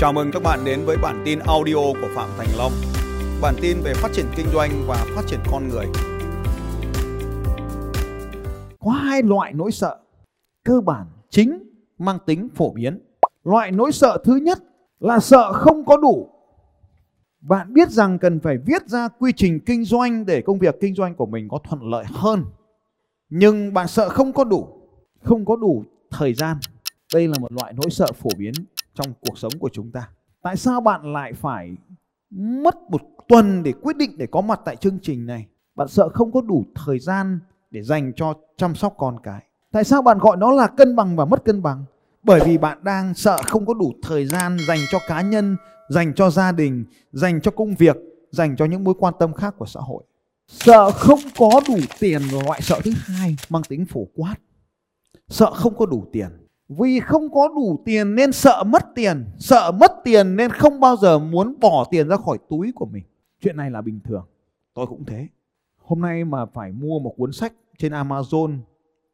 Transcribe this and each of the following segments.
Chào mừng các bạn đến với bản tin audio của Phạm Thành Long. Bản tin về phát triển kinh doanh và phát triển con người. Có hai loại nỗi sợ cơ bản chính mang tính phổ biến. Loại nỗi sợ thứ nhất là sợ không có đủ. Bạn biết rằng cần phải viết ra quy trình kinh doanh để công việc kinh doanh của mình có thuận lợi hơn. Nhưng bạn sợ không có đủ, không có đủ thời gian. Đây là một loại nỗi sợ phổ biến trong cuộc sống của chúng ta. Tại sao bạn lại phải mất một tuần để quyết định để có mặt tại chương trình này? Bạn sợ không có đủ thời gian để dành cho chăm sóc con cái. Tại sao bạn gọi nó là cân bằng và mất cân bằng? Bởi vì bạn đang sợ không có đủ thời gian dành cho cá nhân, dành cho gia đình, dành cho công việc, dành cho những mối quan tâm khác của xã hội. Sợ không có đủ tiền là loại sợ thứ hai mang tính phổ quát. Sợ không có đủ tiền. Vì không có đủ tiền nên sợ mất tiền, sợ mất tiền nên không bao giờ muốn bỏ tiền ra khỏi túi của mình. Chuyện này là bình thường. Tôi cũng thế. Hôm nay mà phải mua một cuốn sách trên Amazon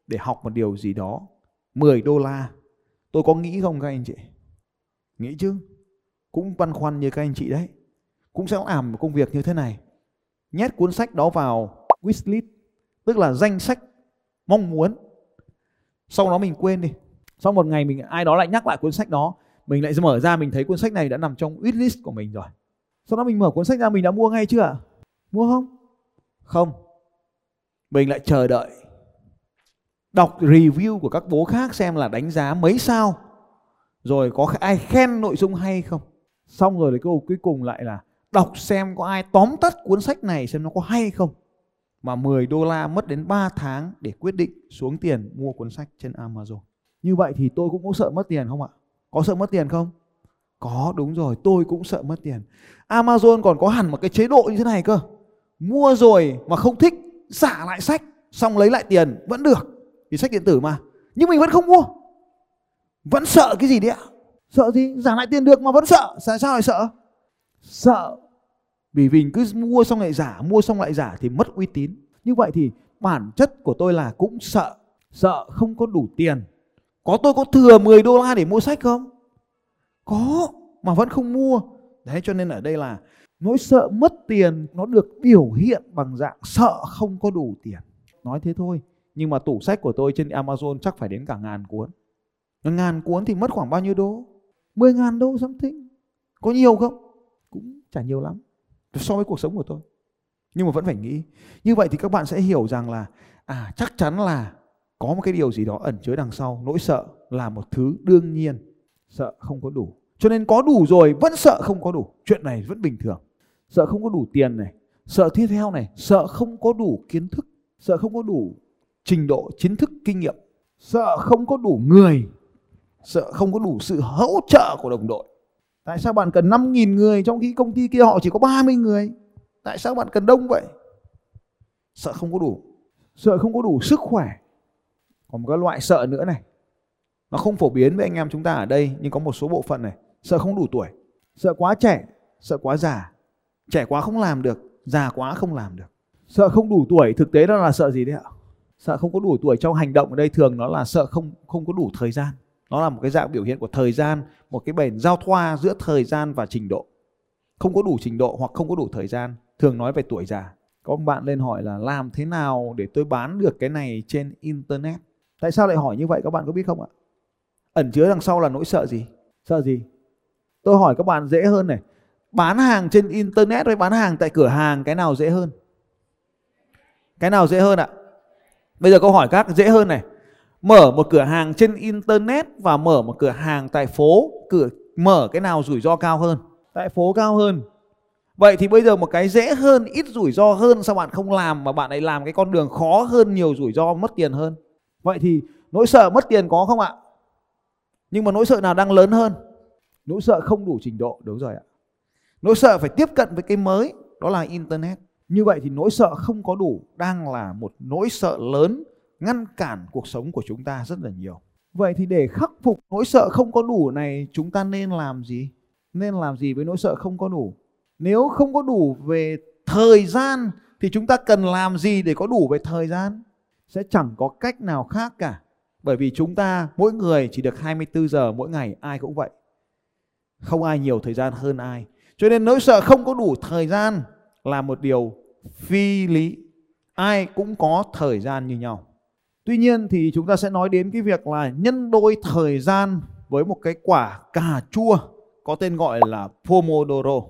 để học một điều gì đó 10 đô la tôi có nghĩ không các anh chị nghĩ chứ cũng băn khoăn như các anh chị đấy cũng sẽ làm một công việc như thế này nhét cuốn sách đó vào wishlist tức là danh sách mong muốn sau đó mình quên đi sau một ngày mình, ai đó lại nhắc lại cuốn sách đó, mình lại mở ra mình thấy cuốn sách này đã nằm trong wishlist của mình rồi. Sau đó mình mở cuốn sách ra, mình đã mua ngay chưa? Mua không? Không. Mình lại chờ đợi. Đọc review của các bố khác xem là đánh giá mấy sao. Rồi có ai khen nội dung hay không? Xong rồi câu cuối cùng lại là đọc xem có ai tóm tắt cuốn sách này xem nó có hay không. Mà 10 đô la mất đến 3 tháng để quyết định xuống tiền mua cuốn sách trên Amazon. Như vậy thì tôi cũng có sợ mất tiền không ạ? Có sợ mất tiền không? Có đúng rồi, tôi cũng sợ mất tiền. Amazon còn có hẳn một cái chế độ như thế này cơ. Mua rồi mà không thích, xả lại sách, xong lấy lại tiền vẫn được. Vì sách điện tử mà. Nhưng mình vẫn không mua. Vẫn sợ cái gì đấy ạ? Sợ gì? Giả lại tiền được mà vẫn sợ. Sao sao lại sợ? Sợ. Vì mình cứ mua xong lại giả mua xong lại giả thì mất uy tín. Như vậy thì bản chất của tôi là cũng sợ. Sợ không có đủ tiền có tôi có thừa 10 đô la để mua sách không? Có, mà vẫn không mua. Đấy, cho nên ở đây là nỗi sợ mất tiền nó được biểu hiện bằng dạng sợ không có đủ tiền. Nói thế thôi, nhưng mà tủ sách của tôi trên Amazon chắc phải đến cả ngàn cuốn. Ngàn cuốn thì mất khoảng bao nhiêu đô? 10 ngàn đô something. Có nhiều không? Cũng chả nhiều lắm, so với cuộc sống của tôi. Nhưng mà vẫn phải nghĩ. Như vậy thì các bạn sẽ hiểu rằng là à chắc chắn là có một cái điều gì đó ẩn chứa đằng sau, nỗi sợ là một thứ đương nhiên, sợ không có đủ. Cho nên có đủ rồi, vẫn sợ không có đủ. Chuyện này vẫn bình thường. Sợ không có đủ tiền này, sợ tiếp theo này, sợ không có đủ kiến thức, sợ không có đủ trình độ kiến thức, kinh nghiệm. Sợ không có đủ người, sợ không có đủ sự hỗ trợ của đồng đội. Tại sao bạn cần 5.000 người trong khi công ty kia họ chỉ có 30 người? Tại sao bạn cần đông vậy? Sợ không có đủ. Sợ không có đủ sức khỏe còn một cái loại sợ nữa này. Nó không phổ biến với anh em chúng ta ở đây, nhưng có một số bộ phận này, sợ không đủ tuổi, sợ quá trẻ, sợ quá già. Trẻ quá không làm được, già quá không làm được. Sợ không đủ tuổi, thực tế đó là sợ gì đấy ạ? Sợ không có đủ tuổi trong hành động ở đây thường nó là sợ không không có đủ thời gian. Nó là một cái dạng biểu hiện của thời gian, một cái bền giao thoa giữa thời gian và trình độ. Không có đủ trình độ hoặc không có đủ thời gian, thường nói về tuổi già. Có một bạn lên hỏi là làm thế nào để tôi bán được cái này trên internet? Tại sao lại hỏi như vậy các bạn có biết không ạ ẩn chứa đằng sau là nỗi sợ gì sợ gì tôi hỏi các bạn dễ hơn này bán hàng trên internet với bán hàng tại cửa hàng cái nào dễ hơn cái nào dễ hơn ạ Bây giờ câu hỏi các dễ hơn này. Mở một cửa hàng trên internet và mở một cửa hàng tại phố, cửa mở cái nào rủi ro cao hơn? Tại phố cao hơn. Vậy thì bây giờ một cái dễ hơn, ít rủi ro hơn sao bạn không làm mà bạn lại làm cái con đường khó hơn, nhiều rủi ro mất tiền hơn? Vậy thì nỗi sợ mất tiền có không ạ? Nhưng mà nỗi sợ nào đang lớn hơn? Nỗi sợ không đủ trình độ, đúng rồi ạ. Nỗi sợ phải tiếp cận với cái mới, đó là internet. Như vậy thì nỗi sợ không có đủ đang là một nỗi sợ lớn ngăn cản cuộc sống của chúng ta rất là nhiều. Vậy thì để khắc phục nỗi sợ không có đủ này chúng ta nên làm gì? Nên làm gì với nỗi sợ không có đủ? Nếu không có đủ về thời gian thì chúng ta cần làm gì để có đủ về thời gian? Sẽ chẳng có cách nào khác cả. Bởi vì chúng ta, mỗi người chỉ được 24 giờ mỗi ngày, ai cũng vậy. Không ai nhiều thời gian hơn ai. Cho nên nỗi sợ không có đủ thời gian là một điều phi lý. Ai cũng có thời gian như nhau. Tuy nhiên thì chúng ta sẽ nói đến cái việc là nhân đôi thời gian với một cái quả cà chua có tên gọi là Pomodoro.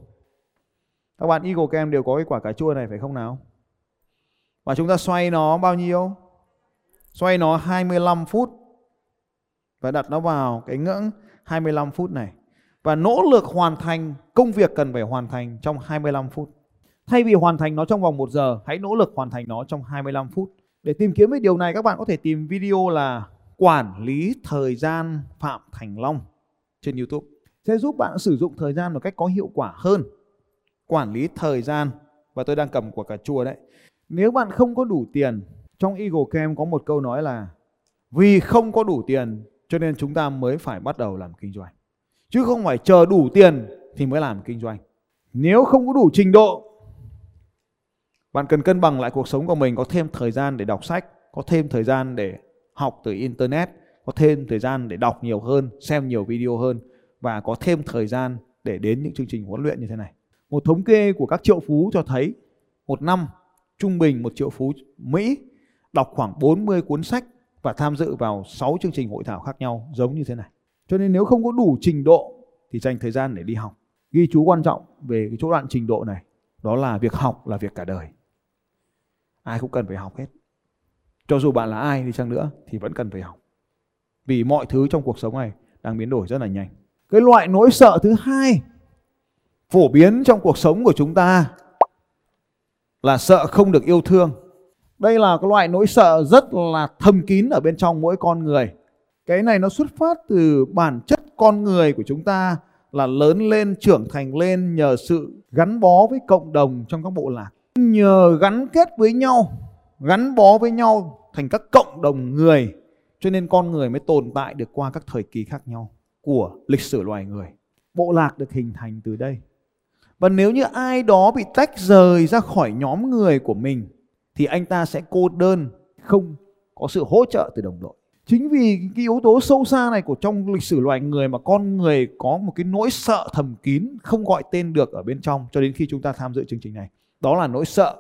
Các bạn Eagle Cam đều có cái quả cà chua này, phải không nào? Và chúng ta xoay nó bao nhiêu? Xoay nó 25 phút và đặt nó vào cái ngưỡng 25 phút này và nỗ lực hoàn thành công việc cần phải hoàn thành trong 25 phút. Thay vì hoàn thành nó trong vòng 1 giờ, hãy nỗ lực hoàn thành nó trong 25 phút. Để tìm kiếm cái điều này các bạn có thể tìm video là quản lý thời gian Phạm Thành Long trên YouTube. Sẽ giúp bạn sử dụng thời gian một cách có hiệu quả hơn. Quản lý thời gian và tôi đang cầm của cả chùa đấy. Nếu bạn không có đủ tiền, trong Eagle Camp có một câu nói là vì không có đủ tiền cho nên chúng ta mới phải bắt đầu làm kinh doanh. Chứ không phải chờ đủ tiền thì mới làm kinh doanh. Nếu không có đủ trình độ bạn cần cân bằng lại cuộc sống của mình có thêm thời gian để đọc sách, có thêm thời gian để học từ internet, có thêm thời gian để đọc nhiều hơn, xem nhiều video hơn và có thêm thời gian để đến những chương trình huấn luyện như thế này. Một thống kê của các triệu phú cho thấy một năm trung bình một triệu phú Mỹ đọc khoảng 40 cuốn sách và tham dự vào 6 chương trình hội thảo khác nhau giống như thế này. Cho nên nếu không có đủ trình độ thì dành thời gian để đi học. Ghi chú quan trọng về cái chỗ đoạn trình độ này, đó là việc học là việc cả đời. Ai cũng cần phải học hết. Cho dù bạn là ai đi chăng nữa thì vẫn cần phải học. Vì mọi thứ trong cuộc sống này đang biến đổi rất là nhanh. Cái loại nỗi sợ thứ hai phổ biến trong cuộc sống của chúng ta là sợ không được yêu thương. Đây là cái loại nỗi sợ rất là thâm kín ở bên trong mỗi con người. Cái này nó xuất phát từ bản chất con người của chúng ta là lớn lên trưởng thành lên nhờ sự gắn bó với cộng đồng trong các bộ lạc. Nhờ gắn kết với nhau, gắn bó với nhau thành các cộng đồng người cho nên con người mới tồn tại được qua các thời kỳ khác nhau của lịch sử loài người. Bộ lạc được hình thành từ đây. Và nếu như ai đó bị tách rời ra khỏi nhóm người của mình thì anh ta sẽ cô đơn, không có sự hỗ trợ từ đồng đội. Chính vì cái yếu tố sâu xa này của trong lịch sử loài người mà con người có một cái nỗi sợ thầm kín không gọi tên được ở bên trong cho đến khi chúng ta tham dự chương trình này. Đó là nỗi sợ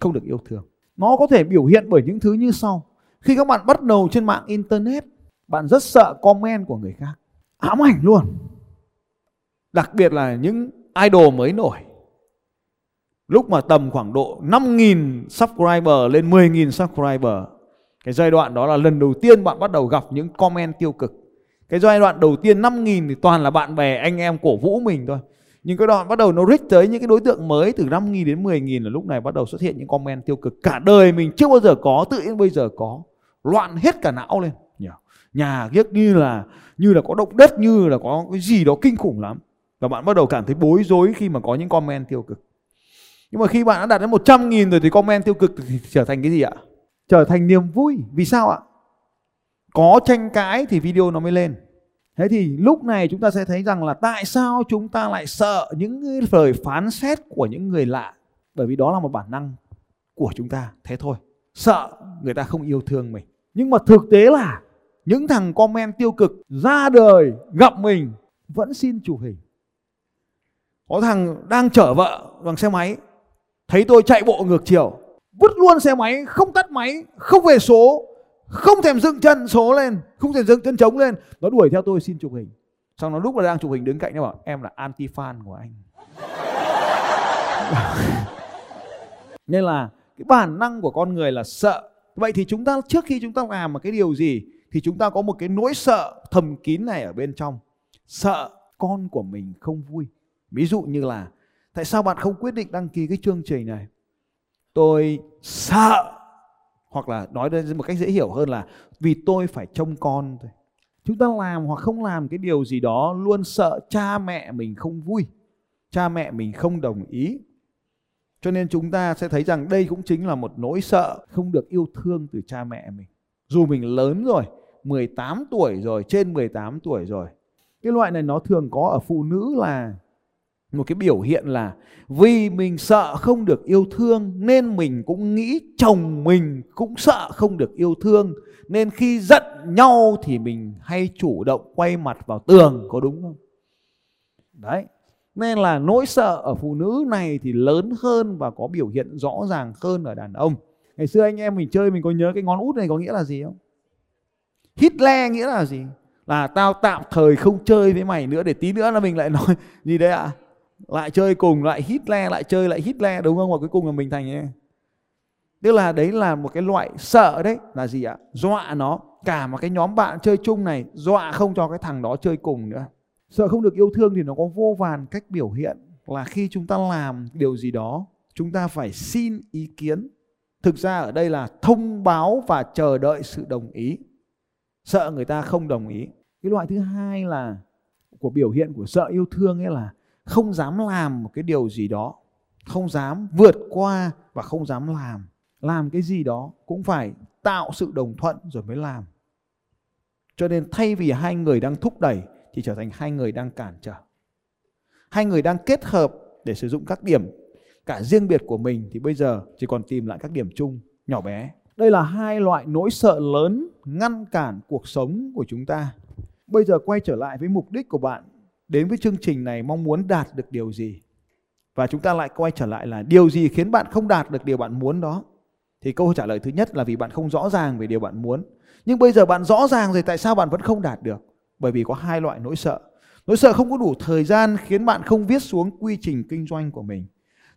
không được yêu thương. Nó có thể biểu hiện bởi những thứ như sau. Khi các bạn bắt đầu trên mạng internet, bạn rất sợ comment của người khác. Ám ảnh luôn. Đặc biệt là những idol mới nổi. Lúc mà tầm khoảng độ 5.000 subscriber lên 10.000 subscriber cái giai đoạn đó là lần đầu tiên bạn bắt đầu gặp những comment tiêu cực. Cái giai đoạn đầu tiên 5.000 thì toàn là bạn bè anh em cổ vũ mình thôi. Nhưng cái đoạn bắt đầu nó reach tới những cái đối tượng mới từ 5.000 đến 10.000 là lúc này bắt đầu xuất hiện những comment tiêu cực. Cả đời mình chưa bao giờ có, tự nhiên bây giờ có. Loạn hết cả não lên. Nhà ghét như là như là có động đất, như là có cái gì đó kinh khủng lắm. Và bạn bắt đầu cảm thấy bối rối khi mà có những comment tiêu cực. Nhưng mà khi bạn đã đạt đến 100 nghìn rồi thì comment tiêu cực thì trở thành cái gì ạ? trở thành niềm vui. Vì sao ạ? Có tranh cãi thì video nó mới lên. Thế thì lúc này chúng ta sẽ thấy rằng là tại sao chúng ta lại sợ những lời phán xét của những người lạ. Bởi vì đó là một bản năng của chúng ta. Thế thôi. Sợ người ta không yêu thương mình. Nhưng mà thực tế là những thằng comment tiêu cực ra đời, gặp mình, vẫn xin chụp hình. Có thằng đang chở vợ bằng xe máy thấy tôi chạy bộ ngược chiều, vứt luôn xe máy, không tắt máy, không về số, không thèm dựng chân, số lên, không thèm dựng chân trống lên. Nó đuổi theo tôi xin chụp hình. Xong nó lúc mà đang chụp hình đứng cạnh nó bảo, em là anti fan của anh. Nên là cái bản năng của con người là sợ. Vậy thì chúng ta, trước khi chúng ta làm một cái điều gì, thì chúng ta có một cái nỗi sợ thầm kín này ở bên trong. Sợ con của mình không vui. Ví dụ như là tại sao bạn không quyết định đăng ký cái chương trình này? Tôi sợ, hoặc là nói đến một cách dễ hiểu hơn là vì tôi phải trông con thôi. Chúng ta làm hoặc không làm cái điều gì đó luôn sợ cha mẹ mình không vui, cha mẹ mình không đồng ý. Cho nên chúng ta sẽ thấy rằng đây cũng chính là một nỗi sợ không được yêu thương từ cha mẹ mình. Dù mình lớn rồi 18 tuổi rồi, trên 18 tuổi rồi, cái loại này nó thường có ở phụ nữ là một cái biểu hiện là vì mình sợ không được yêu thương nên mình cũng nghĩ chồng mình cũng sợ không được yêu thương. Nên khi giận nhau thì mình hay chủ động quay mặt vào tường, có đúng không? Đấy, nên là nỗi sợ ở phụ nữ này thì lớn hơn và có biểu hiện rõ ràng hơn ở đàn ông. Ngày xưa anh em mình chơi mình có nhớ cái ngón út này có nghĩa là gì không? Hitler nghĩa là gì? Là tao tạm thời không chơi với mày nữa, để tí nữa là mình lại nói, gì đấy ạ? à? Lại chơi cùng, lại Hitler lại chơi, lại Hitler đúng không? Và cuối cùng là mình thành ấy. tức là đấy là một cái loại sợ đấy. Là gì ạ? Dọa nó. Cả một cái nhóm bạn chơi chung này, dọa không cho cái thằng đó chơi cùng nữa. Sợ không được yêu thương thì nó có vô vàn cách biểu hiện là khi chúng ta làm điều gì đó, chúng ta phải xin ý kiến. Thực ra ở đây là thông báo và chờ đợi sự đồng ý. Sợ người ta không đồng ý. Cái loại thứ hai là của biểu hiện của sợ yêu thương ấy là không dám làm một cái điều gì đó, không dám vượt qua và không dám làm. Làm cái gì đó cũng phải tạo sự đồng thuận rồi mới làm. Cho nên thay vì hai người đang thúc đẩy thì trở thành hai người đang cản trở. Hai người đang kết hợp để sử dụng các điểm cả riêng biệt của mình thì bây giờ chỉ còn tìm lại các điểm chung, nhỏ bé. Đây là hai loại nỗi sợ lớn ngăn cản cuộc sống của chúng ta. Bây giờ quay trở lại với mục đích của bạn đến với chương trình này mong muốn đạt được điều gì? Và chúng ta lại quay trở lại là điều gì khiến bạn không đạt được điều bạn muốn đó? Thì câu trả lời thứ nhất là vì bạn không rõ ràng về điều bạn muốn. Nhưng bây giờ bạn rõ ràng rồi, tại sao bạn vẫn không đạt được? Bởi vì có hai loại nỗi sợ. Nỗi sợ không có đủ thời gian khiến bạn không viết xuống quy trình kinh doanh của mình.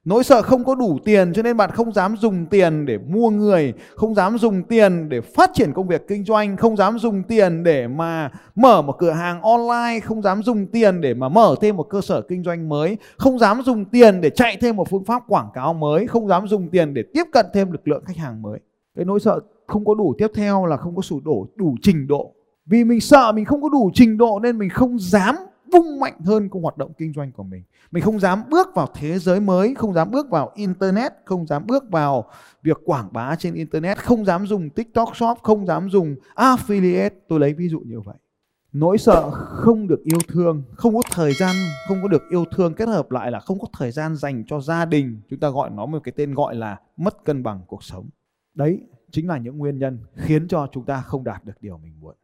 Nỗi sợ không có đủ tiền cho nên bạn không dám dùng tiền để mua người, không dám dùng tiền để phát triển công việc kinh doanh, không dám dùng tiền để mà mở một cửa hàng online, không dám dùng tiền để mà mở thêm một cơ sở kinh doanh mới, không dám dùng tiền để chạy thêm một phương pháp quảng cáo mới, không dám dùng tiền để tiếp cận thêm lực lượng khách hàng mới. Cái nỗi sợ không có đủ tiếp theo là không có đủ đủ, đủ trình độ. Vì mình sợ mình không có đủ trình độ nên mình không dám vung mạnh hơn công hoạt động kinh doanh của mình. Mình không dám bước vào thế giới mới, không dám bước vào internet, không dám bước vào việc quảng bá trên internet, không dám dùng TikTok Shop, không dám dùng affiliate. Tôi lấy ví dụ như vậy. Nỗi sợ không được yêu thương, không có thời gian, không có được yêu thương kết hợp lại là không có thời gian dành cho gia đình. Chúng ta gọi nó một cái tên gọi là mất cân bằng cuộc sống. Đấy chính là những nguyên nhân khiến cho chúng ta không đạt được điều mình muốn.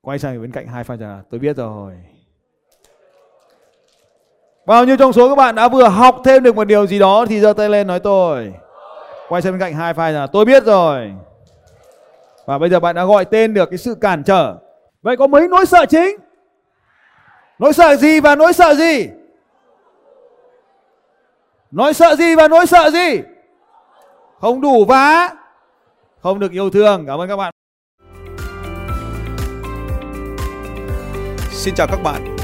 Quay sang bên cạnh hai pha trà, tôi biết rồi. Bao nhiêu trong số các bạn đã vừa học thêm được một điều gì đó thì giơ tay lên nói tôi. Quay sang bên cạnh hai file là tôi biết rồi. Và bây giờ bạn đã gọi tên được cái sự cản trở. Vậy có mấy nỗi sợ chính? Nỗi sợ gì và nỗi sợ gì? Nỗi sợ gì và nỗi sợ gì? Không đủ vá không được yêu thương. Cảm ơn các bạn. Xin chào các bạn